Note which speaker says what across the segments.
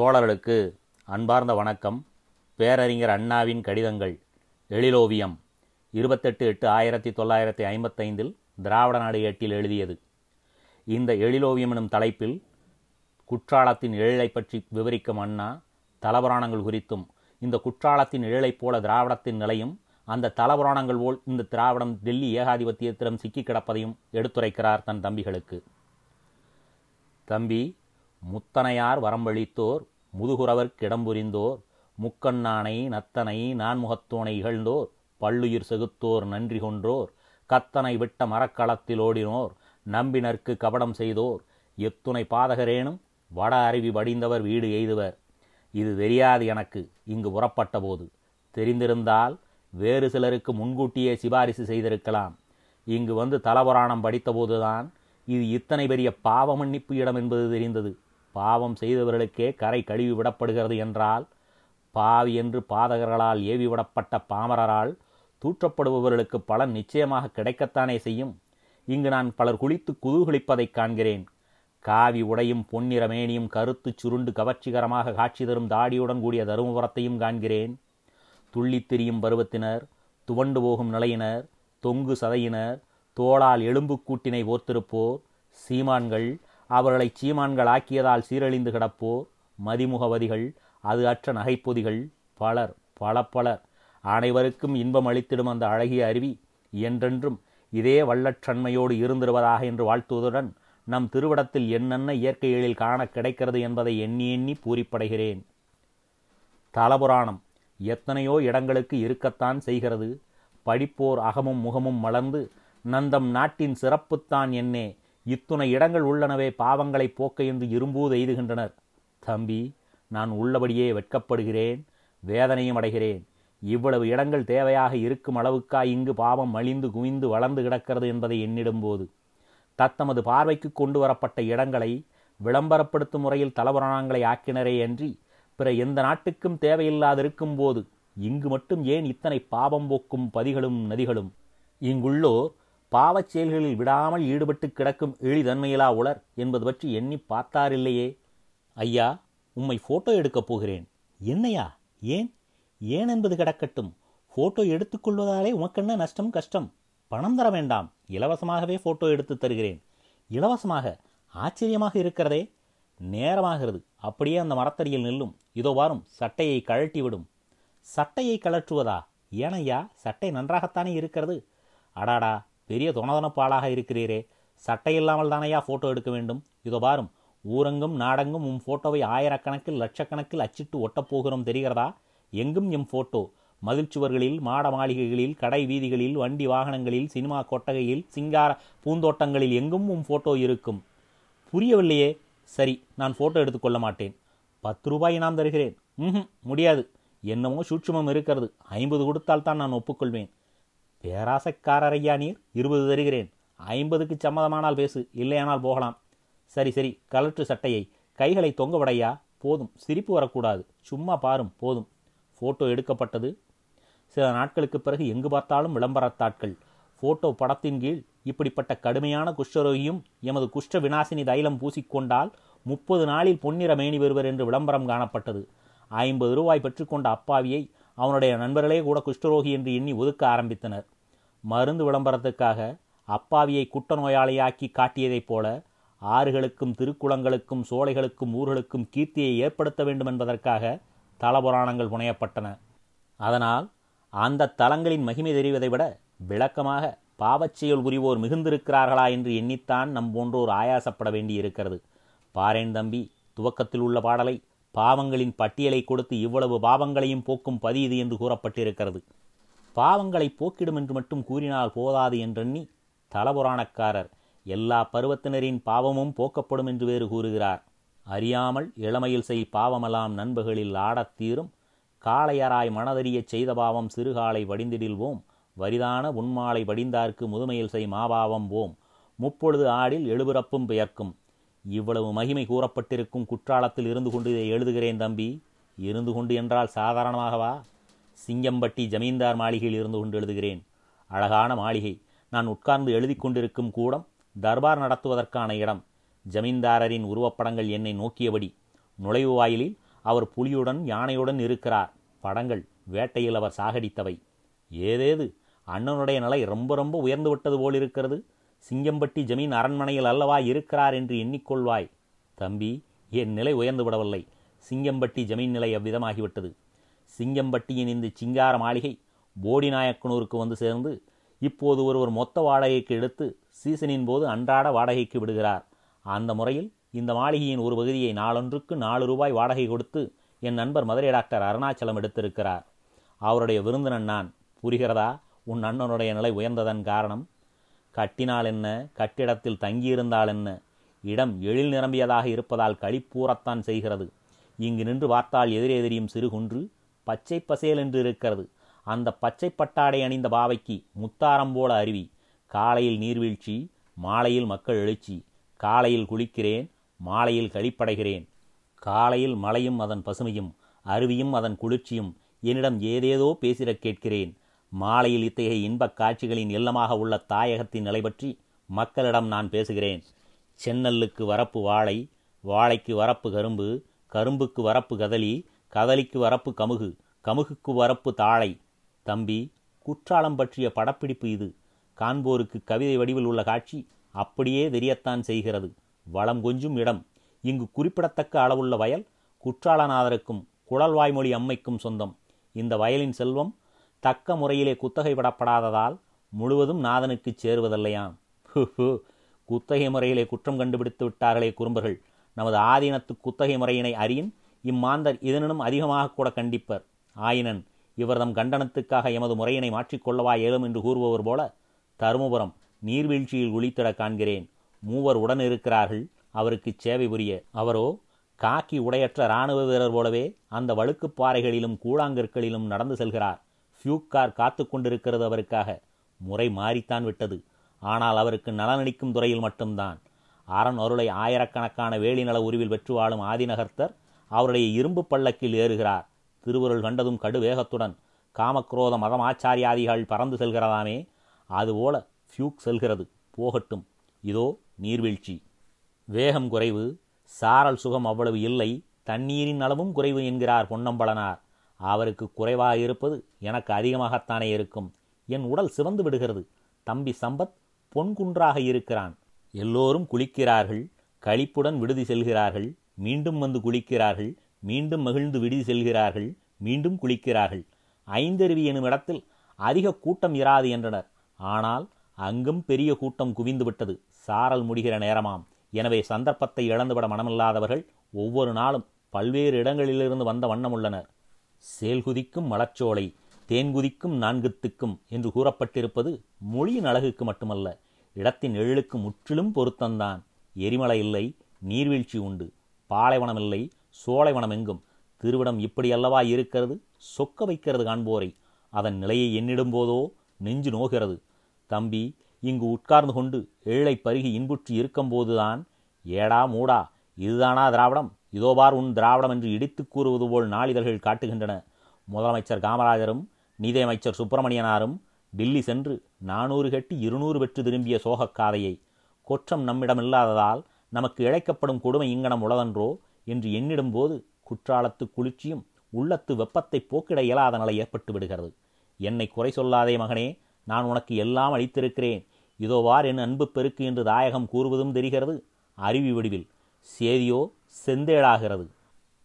Speaker 1: தோழர்களுக்கு அன்பார்ந்த வணக்கம். பேரறிஞர் அண்ணாவின் கடிதங்கள் எழிலோவியம் இருபத்தெட்டு எட்டு ஆயிரத்தி தொள்ளாயிரத்தி ஐம்பத்தைந்தில் திராவிட நாடு ஏட்டில் எழுதியது. இந்த எழிலோவியம் எனும் தலைப்பில் குற்றாலத்தின் எழிலை பற்றி விவரிக்கும் அண்ணா தலபுராணங்கள் குறித்தும் இந்த குற்றாலத்தின் எழிலைப் போல திராவிடத்தின் நிலையும் அந்த தலபுராணங்கள் போல் இந்த திராவிடம் டெல்லி ஏகாதிபத்தியத்திடம் சிக்கி கிடப்பதையும் எடுத்துரைக்கிறார் தன் தம்பிகளுக்கு. தம்பி முத்தனையார் வரம்பளித்தோர் முதுகுறவர் கிடம்புரிந்தோர் முக்கண்ணானை நத்தனை நான்முகத்தோனை இகழ்ந்தோர் பல்லுயிர் செகுத்தோர் நன்றி கொன்றோர் கத்தனை விட்ட மரக்களத்தில் ஓடினோர் நம்பினர்க்கு கபடம் செய்தோர் எத்துணை பாதகரேனும் வட அருவி வடிந்தவர் வீடு எய்துவர். இது தெரியாது எனக்கு இங்கு புறப்பட்ட போது தெரிந்திருந்தால் வேறு சிலருக்கு முன்கூட்டியே சிபாரிசு செய்திருக்கலாம். இங்கு வந்து தலபுராணம் படித்தபோதுதான் இது இத்தனை பெரிய பாவமன்னிப்பு இடம் என்பது தெரிந்தது. பாவம் செய்தவர்களுக்கே கரை கழுவி விடப்படுகிறது என்றால் பாவி என்று பாதகர்களால் ஏவி விடப்பட்ட பாமரரால் தூற்றப்படுபவர்களுக்கு பலன் நிச்சயமாக கிடைக்கத்தானே செய்யும். இங்கு நான் பலர் குளித்து குதூகலிப்பதைக் காண்கிறேன். காவி உடையும் பொன்னிற மேனியும் கருத்து சுருண்டு கவர்ச்சிகரமாக காட்சி தரும் தாடியுடன் கூடிய தருமபுரத்தையும் காண்கிறேன். துள்ளித் திரியும் பருவத்தினர் துவண்டு போகும் நிலையினர் தொங்கு சதையினர் தோளால் எலும்பு கூட்டினை சீமான்கள் அவர்களை சீமான்கள் ஆக்கியதால் சீரழிந்து கிடப்போர் மதிமுகவதிகள் அது அற்ற நகைப்பொதிகள் பலர் பல பலர். அனைவருக்கும் இன்பம் அளித்திடும் அந்த அழகிய அருவி என்றென்றும் இதே வள்ளற்றன்மையோடு இருந்திருவதாக என்று வாழ்த்துவதுடன் நம் திருவிடத்தில் என்னென்ன இயற்கை எழில் காண கிடைக்கிறது என்பதை எண்ணி எண்ணி பூரிப்படைகிறேன். தலபுராணம். எத்தனையோ இடங்களுக்கு இருக்கத்தான் செய்கிறது. படிப்போர் அகமும் முகமும் மலர்ந்து நந்தம் நாட்டின் சிறப்புத்தான் என்னே இத்துணை இடங்கள் உள்ளனவே பாவங்களை போக்க என்று இரும்பூது எய்துகின்றனர். தம்பி நான் உள்ளபடியே வெட்கப்படுகிறேன் வேதனையும் அடைகிறேன். இவ்வளவு இடங்கள் தேவையாக இருக்கும் அளவுக்கா இங்கு பாவம் மலிந்து குவிந்து வளர்ந்து கிடக்கிறது என்பதை எண்ணிடும்போது தத்தமது பார்வைக்கு கொண்டு வரப்பட்ட இடங்களை விளம்பரப்படுத்தும் முறையில் தலபுராணங்களை ஆக்கினரே அன்றி பிற எந்த நாட்டுக்கும் தேவையில்லாதிருக்கும் போது இங்கு மட்டும் ஏன் இத்தனை பாவம் போக்கும் பதிகளும் நதிகளும்? இங்குள்ளோர் பாவச் செயல்களில் விடாமல் ஈடுபட்டு கிடக்கும் எளிதன்மையிலா உலர் என்பது பற்றி எண்ணி பார்த்தாரில்லையே. ஐயா உம்மை போட்டோ எடுக்கப் போகிறேன். என்னையா? ஏன்? ஏன் என்பது கிடக்கட்டும். போட்டோ எடுத்துக்கொள்வதாலே உமக்கென்ன நஷ்டம் கஷ்டம்? பணம் தர வேண்டாம். இலவசமாகவே போட்டோ எடுத்து தருகிறேன். இலவசமாக? ஆச்சரியமாக இருக்கிறதே. நேரமாகிறது. அப்படியே அந்த மரத்தடியில் நில்லும். இதோ வாரும் சட்டையை கழட்டி விடும் சட்டையை கழற்றுவதா? ஏனையா சட்டை நன்றாகத்தானே இருக்கிறது. அடாடா பெரிய துணதனப்பாளாக இருக்கிறீரே. சட்டை இல்லாமல் தானையா ஃபோட்டோ எடுக்க வேண்டும்? இதோ பாரும் ஊரங்கும் நாடெங்கும் உம் ஃபோட்டோவை ஆயிரக்கணக்கில் லட்சக்கணக்கில் அச்சிட்டு ஒட்டப்போகிறோம் தெரிகிறதா? எங்கும் எம் ஃபோட்டோ மகிழ்ச்சுவர்களில் மாட மாளிகைகளில் கடை வீதிகளில் வண்டி வாகனங்களில் சினிமா கொட்டகையில் சிங்கார பூந்தோட்டங்களில் எங்கும் உம் ஃபோட்டோ இருக்கும்? புரியவில்லையே. சரி நான் ஃபோட்டோ எடுத்துக்கொள்ள மாட்டேன். பத்து ரூபாய் நான் தருகிறேன். ம் முடியாது. என்னமோ சூட்சுமம் இருக்கிறது. ஐம்பது கொடுத்தால் தான் நான் ஒப்புக்கொள்வேன். பேராசைக்காரரையா நீர்? இருபது தருகிறேன். ஐம்பதுக்கு சம்மதமானால் பேசு. இல்லையானால் போகலாம். சரி சரி. கலற்று சட்டையை. கைகளை தொங்க விடையா போதும். சிரிப்பு வரக்கூடாது. சும்மா பாரும். போதும். போட்டோ எடுக்கப்பட்டது. சில நாட்களுக்கு பிறகு எங்கு பார்த்தாலும் விளம்பரத்தாட்கள் போட்டோ படத்தின் கீழ் இப்படிப்பட்ட கடுமையான குஷ்டரோகியும் எமது குஷ்ட விநாசினி தைலம் பூசிக்கொண்டால் முப்பது நாளில் பொன்னிற மேனி வருவர் என்று விளம்பரம் காணப்பட்டது. ஐம்பது ரூபாய் பெற்றுக்கொண்ட அப்பாவியை அவனுடைய நண்பர்களே கூட குஷ்டரோகி என்று எண்ணி ஒதுக்க ஆரம்பித்தனர். மருந்து விளம்பரத்துக்காக அப்பாவியை குட்ட நோயாளியாக்கி காட்டியதைப் போல ஆறுகளுக்கும் திருக்குளங்களுக்கும் சோலைகளுக்கும் ஊர்களுக்கும் கீர்த்தியை ஏற்படுத்த வேண்டும் என்பதற்காக தலபுராணங்கள் புனையப்பட்டன. அதனால் அந்த தலங்களின் மகிமை தெரிவதை விட விளக்கமாக பாவச்செயல் புரிவோர் மிகுந்திருக்கிறார்களா என்று எண்ணித்தான் நம் போன்றோர் ஆயாசப்பட வேண்டியிருக்கிறது. பாரேன் தம்பி துவக்கத்தில் உள்ள பாடலை பாவங்களின் பட்டியலை கொடுத்து இவ்வளவு பாவங்களையும் போக்கும் பதி இது என்று கூறப்பட்டிருக்கிறது. பாவங்களை போக்கிடும் என்று மட்டும் கூறினால் போதாது என்றெண்ணி தலபுராணக்காரர் எல்லா பருவத்தினரின் பாவமும் போக்கப்படும் என்று வேறு கூறுகிறார். அறியாமல் இளமையில் செய் பாவமெல்லாம் நண்புகளில் ஆடத் தீரும். காளையராய் மனதறியச் செய்த பாவம் சிறுகாலை வடிந்திடில்வோம். வரிதான உன்மாலை வடிந்தார்க்கு முதுமையில் செய் மாபாவம் போம். முப்பொழுது ஆடில் எழுபிறப்பும் பெயர்க்கும். இவ்வளவு மகிமை கூறப்பட்டிருக்கும் குற்றாலத்தில் இருந்து கொண்டு இதை எழுதுகிறேன் தம்பி. இருந்து கொண்டு என்றால் சாதாரணமாகவா? சிங்கம்பட்டி ஜமீன்தார் மாளிகையில் இருந்து கொண்டு எழுதுகிறேன். அழகான மாளிகை. நான் உட்கார்ந்து எழுதி கொண்டிருக்கும் கூடம் தர்பார் நடத்துவதற்கான இடம். ஜமீன்தாரரின் உருவப்படங்கள் என்னை நோக்கியபடி. நுழைவு வாயிலில் அவர் புலியுடன் யானையுடன் இருக்கிறார். படங்கள் வேட்டையில் அவர் சாகடித்தவை. ஏதேது? அண்ணனுடைய நிலை ரொம்ப ரொம்ப உயர்ந்து விட்டது போல் இருக்கிறது சிங்கம்பட்டி ஜமீன் அரண்மனையில் அல்லவா இருக்கிறார் என்று எண்ணிக்கொள்வாய். தம்பி என் நிலை உயர்ந்து விடவில்லை சிங்கம்பட்டி ஜமீன் நிலை அவ்விதமாகிவிட்டது. சிங்கம்பட்டியின் இந்த சிங்கார மாளிகை போடிநாயக்கனூருக்கு வந்து சேர்ந்து இப்போது ஒருவர் மொத்த வாடகைக்கு எடுத்து சீசனின் போது அன்றாட வாடகைக்கு விடுகிறார். அந்த முறையில் இந்த மாளிகையின் ஒரு பகுதியை நாளொன்றுக்கு நாலு ரூபாய் வாடகை கொடுத்து என் நண்பர் மதுரை டாக்டர் அருணாச்சலம் எடுத்திருக்கிறார். அவருடைய விருந்தினன் நான். புரிகிறதா? உன் அண்ணனுடைய நிலை உயர்ந்ததன் காரணம் கட்டினால் என்ன? கட்டிடத்தில் தங்கியிருந்தால் என்ன? இடம் எழில் நிரம்பியதாக இருப்பதால் களிப்பூறத்தான் செய்கிறது. இங்கு நின்று பார்த்தால் எதிரே தெரியும் பச்சை பசேல் என்று இருக்கிறது. அந்த பச்சை பட்டாடை அணிந்த பாவைக்கு முத்தாரம் போல அருவி. காலையில் நீர்வீழ்ச்சி மாலையில் மக்கள் எழுச்சி. காலையில் குளிக்கிறேன் மாலையில் கழிப்படைகிறேன் காலையில் மலையும் அதன் பசுமையும் அருவியும் அதன் குளிர்ச்சியும். என்னிடம் ஏதேதோ பேசிடக் கேட்கிறேன். மாலையில் இத்தகைய இன்பக் காட்சிகளின் இல்லமாக உள்ள தாயகத்தின் நிலை பற்றி மக்களிடம் நான் பேசுகிறேன். சென்னல்லுக்கு வரப்பு வாழை வாழைக்கு வரப்பு கரும்பு கரும்புக்கு வரப்பு கதலி கதலிக்கு வரப்பு கமுகு கமுகுக்கு வரப்பு தாழை. தம்பி குற்றாலம் பற்றிய படப்பிடிப்பு இது. காண்போருக்கு கவிதை வடிவில் உள்ள காட்சி அப்படியே தெரியத்தான் செய்கிறது. வளம் கொஞ்சும் இடம். இங்கு குறிப்பிடத்தக்க அளவுள்ள வயல் குற்றாலநாதருக்கும் குழல்வாய்மொழி அம்மைக்கும் சொந்தம். இந்த வயலின் செல்வம் தக்க முறையிலே குத்தகை விடப்படாததால் முழுவதும் நாதனுக்குச் சேருவதில்லையாம். குத்தகை முறையிலே குற்றம் கண்டுபிடித்து விட்டார்களே குறும்பர்கள். நமது ஆதீனத்து குத்தகை முறையினை அறியின் இம்மாந்தர் இதனினும் அதிகமாக கூட கண்டிப்பர். ஆயினன் இவர்தம் கண்டனத்துக்காக எமது முறையினை மாற்றிக்கொள்ளவா இயலும் என்று கூறுபவர் போல தருமபுரம் நீர்வீழ்ச்சியில் குளித்திட காண்கிறேன். மூவர் உடன் இருக்கிறார்கள் அவருக்கு சேவை புரிய. அவரோ காக்கி உடையற்ற இராணுவ வீரர் போலவே அந்த வழுக்குப் பாறைகளிலும் கூழாங்கற்களிலும் நடந்து செல்கிறார். ஃபியூக்கார் காத்து கொண்டிருக்கிறது அவருக்காக. முறை மாறித்தான் விட்டது. ஆனால் அவருக்கு நலனளிக்கும் துறையில் மட்டும்தான். அரண் அருளை ஆயிரக்கணக்கான வேலிநல உருவில் வெற்று வாழும் ஆதிநகர்த்தர் அவருடைய இரும்பு பல்லக்கில் ஏறுகிறார். திருவுருள் கண்டதும் கடுவேகத்துடன் காமக்ரோத மதம் ஆச்சாரியாதிகள் பறந்து செல்கிறதாமே. அதுபோல ஃபியூக் செல்கிறது. போகட்டும். இதோ நீர்வீழ்ச்சி. வேகம் குறைவு. சாரல் சுகம் அவ்வளவு இல்லை. தண்ணீரின் அளவும் குறைவு என்கிறார் பொன்னம்பலனார். அவருக்கு குறைவாக இருப்பது எனக்கு அதிகமாகத்தானே இருக்கும். என் உடல் சிவந்து விடுகிறது. தம்பி சம்பத் பொன்குன்றாக இருக்கிறான். எல்லோரும் குளிக்கிறார்கள். களிப்புடன் விடுதி செல்கிறார்கள். மீண்டும் வந்து குளிக்கிறார்கள். மீண்டும் மகிழ்ந்து விடுதி செல்கிறார்கள். மீண்டும் குளிக்கிறார்கள். ஐந்தருவி எனும் இடத்தில் அதிக கூட்டம் இராது என்றனர். ஆனால் அங்கும் பெரிய கூட்டம் குவிந்துவிட்டது சாரல் முடிகிற நேரமாம். எனவே சந்தர்ப்பத்தை இழந்துவிட மனமில்லாதவர்கள் ஒவ்வொரு நாளும் பல்வேறு இடங்களிலிருந்து வந்த வண்ணம் உள்ளனர். சேல்குதிக்கும் மலச்சோலை தேன்குதிக்கும் நான்குத்துக்கும் என்று கூறப்பட்டிருப்பது மொழியின் அழகுக்கு மட்டுமல்ல இடத்தின் எழிலுக்கு முற்றிலும் பொருத்தந்தான் எரிமலை இல்லை நீர்வீழ்ச்சி உண்டு. பாலைவனம் இல்லை சோலைவனம் எங்கும். திருவிடம் இப்படியல்லவா இருக்கிறது? சொக்க வைக்கிறது காண்போரை. அதன் நிலையை எண்ணிடும் போதோ நெஞ்சு நோகிறது. தம்பி இங்கு உட்கார்ந்து கொண்டு ஏழை பருகி இன்புற்று இருக்கும்போதுதான் ஏடா மூடா இதுதானா திராவிடம்? இதோபார் உன் திராவிடம் என்று இடித்துக் கூறுவது போல் நாளிதழ்கள் காட்டுகின்றன. முதலமைச்சர் காமராஜரும் நிதியமைச்சர் சுப்பிரமணியனாரும் டில்லி சென்று நானூறு கட்டி இருநூறு பெற்று திரும்பிய சோகக் காதையை குற்றம் நம்மிடமில்லாததால் நமக்கு இழைக்கப்படும் கொடுமை இங்கனம் உளதன்றோ என்று எண்ணிடும்போது குற்றாலத்து குளிர்ச்சியும் உள்ளத்து வெப்பத்தை போக்கிட இயலாத நிலை ஏற்பட்டு விடுகிறது. என்னை குறை சொல்லாதே மகனே நான் உனக்கு எல்லாம் அளித்திருக்கிறேன். இதோவார் என் அன்பு பெருக்கு என்று தாயகம் கூறுவதும் தெரிகிறது. அருவி வடிவில் சேதியோ செந்தேளாகிறது.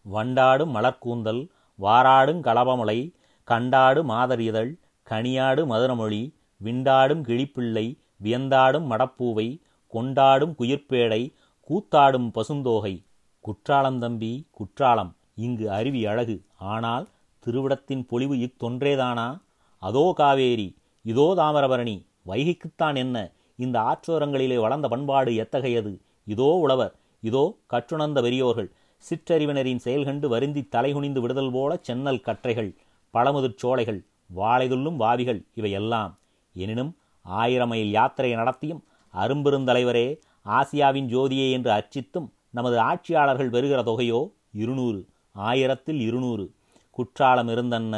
Speaker 1: வண்டாடும் மலர்க்கூந்தல் வாராடும் களபமலை கண்டாடு மாதரிதழ் இதழ் கனியாடு மதுரமொழி விண்டாடும் கிழிப்பிள்ளை வியந்தாடும் மடப்பூவை கொண்டாடும் குயிர்ப்பேடை கூத்தாடும் பசுந்தோகை. குற்றாலம் தம்பி குற்றாலம் இங்கு அருவி அழகு. ஆனால் திருவிடத்தின் பொலிவு இத்தொன்றேதானா? அதோ காவேரி இதோ தாமிரபரணி வைகைக்குத்தான் என்ன? இந்த ஆற்றோரங்களிலே வளர்ந்த பண்பாடு எத்தகையது? இதோ உழவர் இதோ கற்றுணர்ந்த பெரியோர்கள் சிற்றறிவினரின் செயல்கண்டு வருந்தி தலைகுனிந்து விடுதல் போல சென்னல் கற்றைகள் பழமுதிர் சோலைகள் வாழைதுள்ளும் வாவிகள் இவையெல்லாம். எனினும் ஆயிரம் மைல் யாத்திரை நடத்தியும் அரும்பெருந்தலைவரே ஆசியாவின் ஜோதியே என்று அர்ச்சித்தும் நமது ஆட்சியாளர்கள் பெறுகிற தொகையோ இருநூறு ஆயிரத்தில் இருநூறு. குற்றாலம் இருந்தென்ன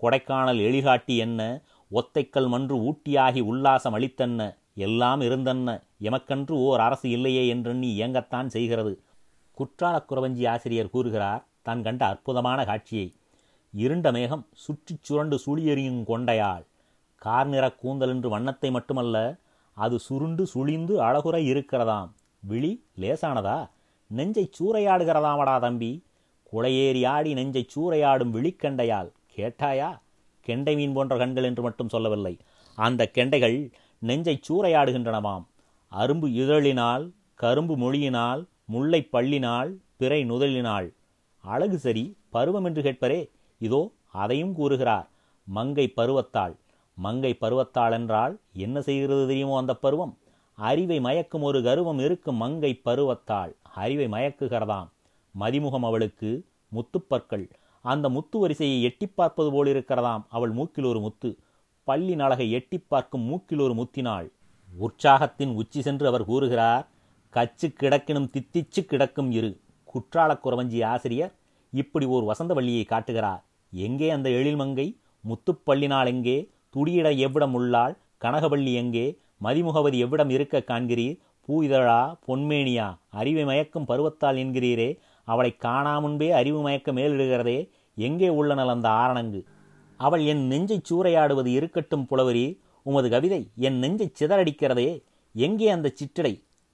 Speaker 1: கொடைக்கானல் எழிகாட்டி என்ன ஒத்தைக்கல் மன்று ஊட்டியாகி உல்லாசம் அளித்தென்ன எல்லாம் இருந்தன்ன. எமக்கன்று ஓர் அரசு இல்லையே என்றெண்ணி இயங்கத்தான் செய்கிறது. குற்றாலக் குறவஞ்சி ஆசிரியர் கூறுகிறார் தான் கண்ட அற்புதமான காட்சியை. இருண்ட மேகம் சுற்றிச் சுரண்டு சுழியெறியும் கொண்டையாள். கார்நிற கூந்தல் என்று வண்ணத்தை மட்டுமல்ல அது சுருண்டு சுழிந்து அழகுற இருக்கிறதாம். விழி லேசானதா? நெஞ்சை சூறையாடுகிறதாமடா தம்பி. குளையேறி ஆடி நெஞ்சை சூறையாடும் விழிக்கண்டையால் கேட்டாயா? கெண்டை மீன் போன்ற கண்கள் என்று மட்டும் சொல்லவில்லை. அந்த கெண்டைகள் நெஞ்சை சூறையாடுகின்றனவாம். அரும்பு இதழினால் கரும்பு மொழியினால் முல்லை பள்ளினால் பிறை நுதலினால். அழகு சரி பருவம் என்று கேட்பரே இதோ அதையும் கூறுகிறார். மங்கை பருவத்தாள். மங்கை பருவத்தாள் என்றால் என்ன செய்கிறது தெரியுமோ அந்த பருவம்? அறிவை மயக்கும் ஒரு கருவம் இருக்கும் மங்கை பருவத்தாள். அறிவை மயக்குகிறதாம். மதிமுகம் அவளுக்கு முத்துப்பற்கள். அந்த முத்து வரிசையை எட்டி பார்ப்பது போல் இருக்கிறதாம். அவள் மூக்கில் ஒரு முத்து. பள்ளி நலகை எட்டி பார்க்கும் மூக்கில் ஒரு முத்தினாள். உற்சாகத்தின் உச்சி சென்று அவர் கூறுகிறார் கச்சு கிடக்கினும் தித்திச்சு கிடக்கும் இரு. குற்றாலக் குறவஞ்சி ஆசிரியர் இப்படி ஓர் வசந்தவள்ளியை காட்டுகிறார். எங்கே அந்த எழில்மங்கை முத்துப்பள்ளினாள் எங்கே? துடியிட எவ்விடம் உள்ளாள்? கனகவள்ளி எங்கே? மதிமுகவதி எவ்விடம் இருக்க காண்கிறீர்? பூ இதழா பொன்மேனியா அறிவை மயக்கும் பருவத்தால் என்கிறீரே. அவளை காணாமுன்பே அறிவு மயக்க மேலிடுகிறதே. எங்கே உள்ளனல் அந்த ஆரணங்கு? அவள் என் நெஞ்சைச் சூறையாடுவது இருக்கட்டும் புலவரி உமது கவிதை என் நெஞ்சைச் சிதறடிக்கிறதே எங்கே அந்த சிற்றடை?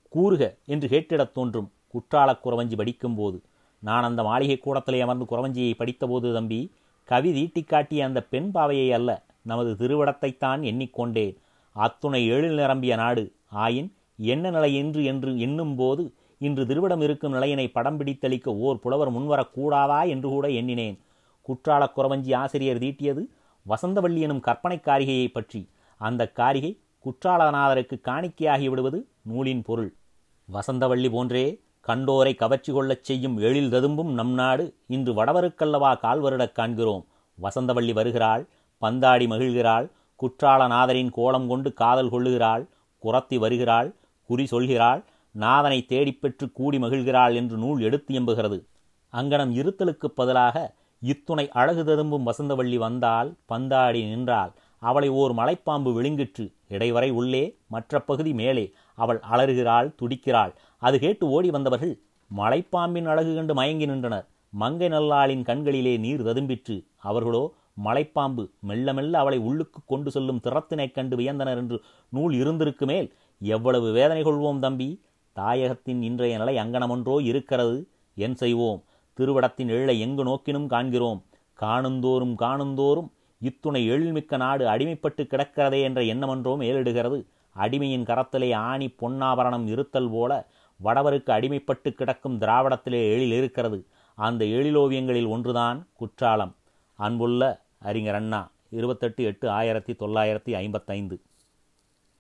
Speaker 1: கூறுக என்று கேட்டிடத் தோன்றும். குற்றாலக் குறவஞ்சி படிக்கும்போது. நான் அந்த மாளிகை கூடத்திலே அமர்ந்து குறவஞ்சியை படித்தபோது தம்பி கவி தீட்டிக்காட்டிய அந்த பெண் பாவையை அல்ல நமது திருவிடத்தைத்தான் எண்ணிக்கொண்டேன் அத்துணை எழில் நிரம்பிய நாடு ஆயின் என்ன நிலை என்று என்று எண்ணும்போது இன்று திருவிடம் இருக்கும் நிலையினை படம் பிடித்தளிக்க ஓர் புலவர் முன்வரக்கூடாதா என்று கூட எண்ணினேன். குற்றாலக் குறவஞ்சி ஆசிரியர் தீட்டியது வசந்தவள்ளி எனும் கற்பனை காரிகையை பற்றி. அந்த காரிகை குற்றாலநாதருக்கு காணிக்கையாகி விடுவது நூலின் பொருள். வசந்தவள்ளி போன்றே கண்டோரை கவர்ச்சி கொள்ளச் செய்யும் எழில் ததும்பும் நம் நாடு. இன்று வடவருக்கல்லவா கால்வருடக் காண்கிறோம். வசந்தவள்ளி வருகிறாள் பந்தாடி மகிழ்கிறாள் குற்றாலநாதரின் கோலம் கொண்டு காதல் கொள்ளுகிறாள் குரத்தி வருகிறாள் குறி சொல்கிறாள் நாதனை தேடிப்பெற்று கூடி மகிழ்கிறாள் என்று நூல் எடுத்து எம்புகிறது. அங்கனம் இருத்தலுக்குப் பதிலாக இத்துணை அழகு ததும்பும் வசந்தவள்ளி வந்தால் பந்தாடி நின்றாள் அவளை ஓர் மலைப்பாம்பு விழுங்கிற்று. இடைவரை உள்ளே மற்ற பகுதி மேலே அவள் அலறுகிறாள் துடிக்கிறாள். அது கேட்டு ஓடி வந்தவர்கள் மலைப்பாம்பின் அழகு கண்டு மயங்கி நின்றனர். மங்கை நல்லாளின் கண்களிலே நீர் ததும்பிற்று. அவர்களோ மலைப்பாம்பு மெல்ல மெல்ல அவளை உள்ளுக்கு கொண்டு செல்லும் திறத்தினைக் கண்டு வியந்தனர் என்று நூல் இருந்திருக்கு மேல். எவ்வளவு வேதனை கொள்வோம் தம்பி. தாயகத்தின் இன்றைய நிலை அங்கனமொன்றோ இருக்கிறது. என் செய்வோம். திருவடத்தின் எழிலை எங்கு நோக்கினும் காண்கிறோம்? காணுந்தோறும் காணுந்தோறும் இத்துணை எழில்மிக்க நாடு அடிமைப்பட்டு கிடக்கிறதே என்ற எண்ணமன்றோ மேலிடுகிறது அடிமையின் கரத்திலே ஆணி பொன்னாபரணம் இருத்தல் போல வடவருக்கு அடிமைப்பட்டு கிடக்கும் திராவிடத்திலே எழில் இருக்கிறது. அந்த எழிலோவியங்களில் ஒன்றுதான் குற்றாலம். அன்புள்ள அறிஞர் அண்ணா இருபத்தெட்டு எட்டு ஆயிரத்தி தொள்ளாயிரத்தி ஐம்பத்தைந்து.